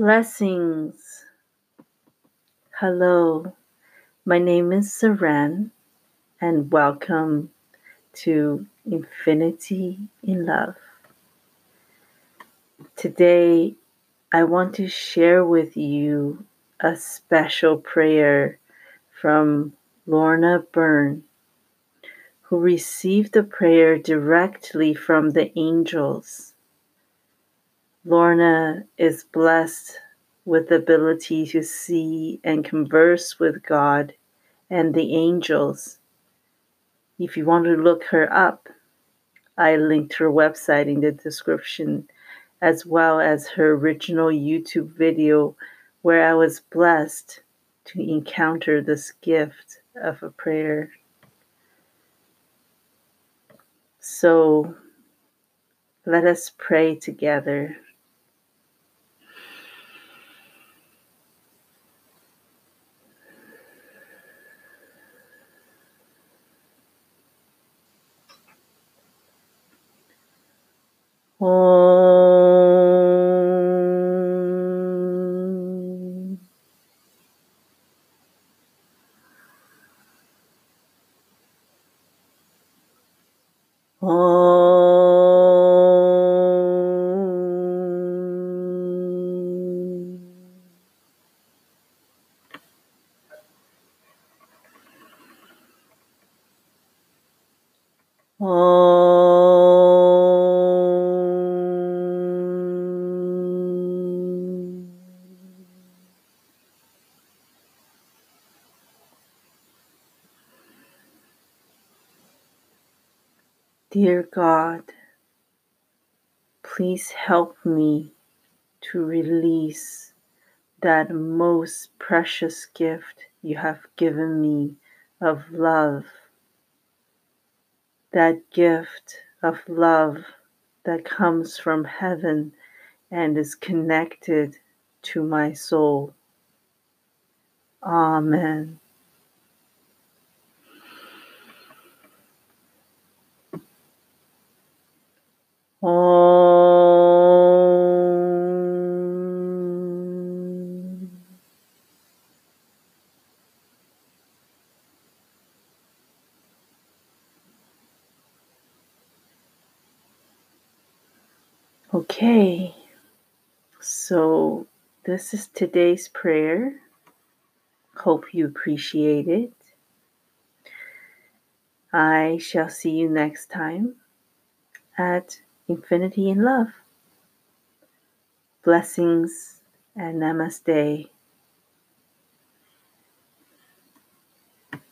Blessings. Hello, my name is Seren, and welcome to Infinity in Love. Today, I want to share with you a special prayer from Lorna Byrne, who received the prayer directly from the angels. Lorna is blessed with the ability to see and converse with God and the angels. If you want to look her up, I linked her website in the description, as well as her original YouTube video where I was blessed to encounter this gift of a prayer. So let us pray together. Om. Om. Om. Dear God, please help me to release that most precious gift you have given me of love. That gift of love that comes from heaven and is connected to my soul. Amen. Okay, so this is today's prayer. Hope you appreciate it. I shall see you next time at Infinity in Love. Blessings and namaste.